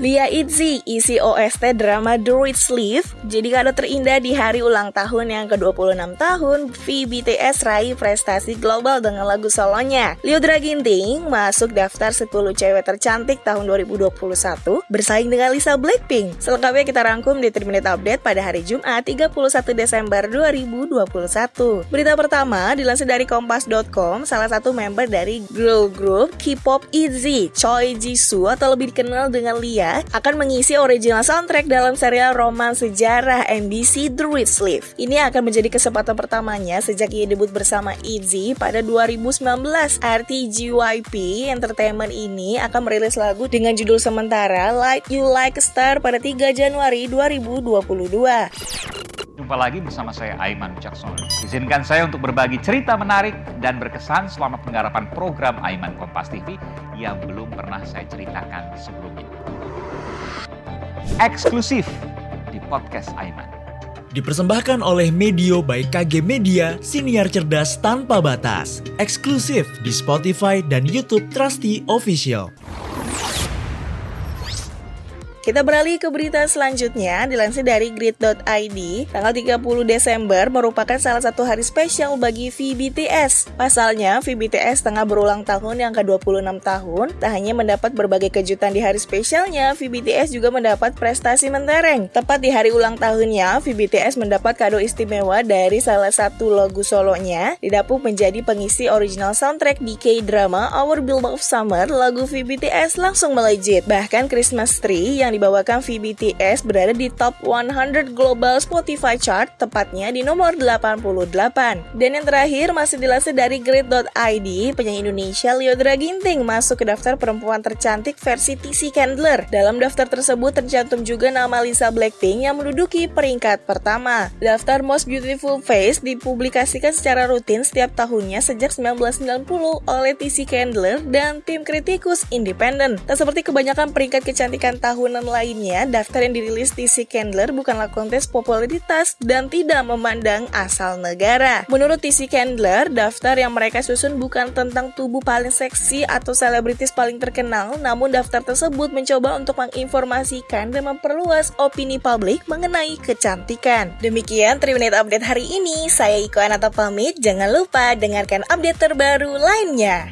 Lia Itzy isi OST drama The Sleeve jadi kado terindah di hari ulang tahun yang ke-26 tahun VBTS raih prestasi global dengan lagu solonya. Liudra Ginting masuk daftar 10 cewek tercantik tahun 2021 bersaing dengan Lisa Blackpink. Selengkapnya kita rangkum di 3 Minute Update pada hari Jumat 31 Desember 2021. Berita pertama dilansir dari kompas.com, salah satu member dari girl group K-pop ITZY, Choi Jisoo atau lebih dikenal dengan Lia akan mengisi original soundtrack dalam serial roman sejarah MBC The Sleeve. Ini akan menjadi kesempatan pertamanya sejak ia debut bersama ITZY pada 2019. RTGYP Entertainment ini akan merilis lagu dengan judul sementara Light You Like a Star pada 3 Januari 2022. Jumpa lagi bersama saya Aiman Wicaksono. Izinkan saya untuk berbagi cerita menarik dan berkesan selama penggarapan program Aiman Kompas TV yang belum pernah saya ceritakan sebelumnya. Eksklusif di podcast Aiman. Dipersembahkan oleh Medio by KG Media, siniar cerdas tanpa batas. Eksklusif di Spotify dan YouTube Trusty Official. Kita beralih ke berita selanjutnya, dilansir dari grid.id, tanggal 30 Desember merupakan salah satu hari spesial bagi VBTS. Pasalnya, VBTS tengah berulang tahun yang ke-26 tahun, tak hanya mendapat berbagai kejutan di hari spesialnya, VBTS juga mendapat prestasi mentereng. Tepat di hari ulang tahunnya, VBTS mendapat kado istimewa dari salah satu lagu solonya, didapuk menjadi pengisi original soundtrack di K-drama Our Build of Summer, lagu VBTS langsung melejit. Bahkan Christmas Tree yang yang dibawakan VBTS berada di top 100 global Spotify chart, tepatnya di nomor 88. Dan yang terakhir masih dilansir dari Grid.id, penyanyi Indonesia Liodra Ginting masuk ke daftar perempuan tercantik versi TC Candler. Dalam daftar tersebut tercantum juga nama Lisa Blackpink yang menduduki peringkat pertama. Daftar Most Beautiful Face dipublikasikan secara rutin setiap tahunnya sejak 1990 oleh TC Candler dan tim kritikus independen. Tak seperti kebanyakan peringkat kecantikan tahunan lainnya, daftar yang dirilis TC Candler bukanlah kontes popularitas dan tidak memandang asal negara. Menurut TC Candler, daftar yang mereka susun bukan tentang tubuh paling seksi atau selebritis paling terkenal, namun daftar tersebut mencoba untuk menginformasikan dan memperluas opini publik mengenai kecantikan. Demikian 3 Minute Update hari ini, saya Iko Anata pamit, jangan lupa dengarkan update terbaru lainnya.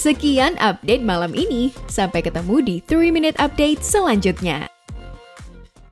Sekian update malam ini. Sampai ketemu di 3 Minute Update selanjutnya.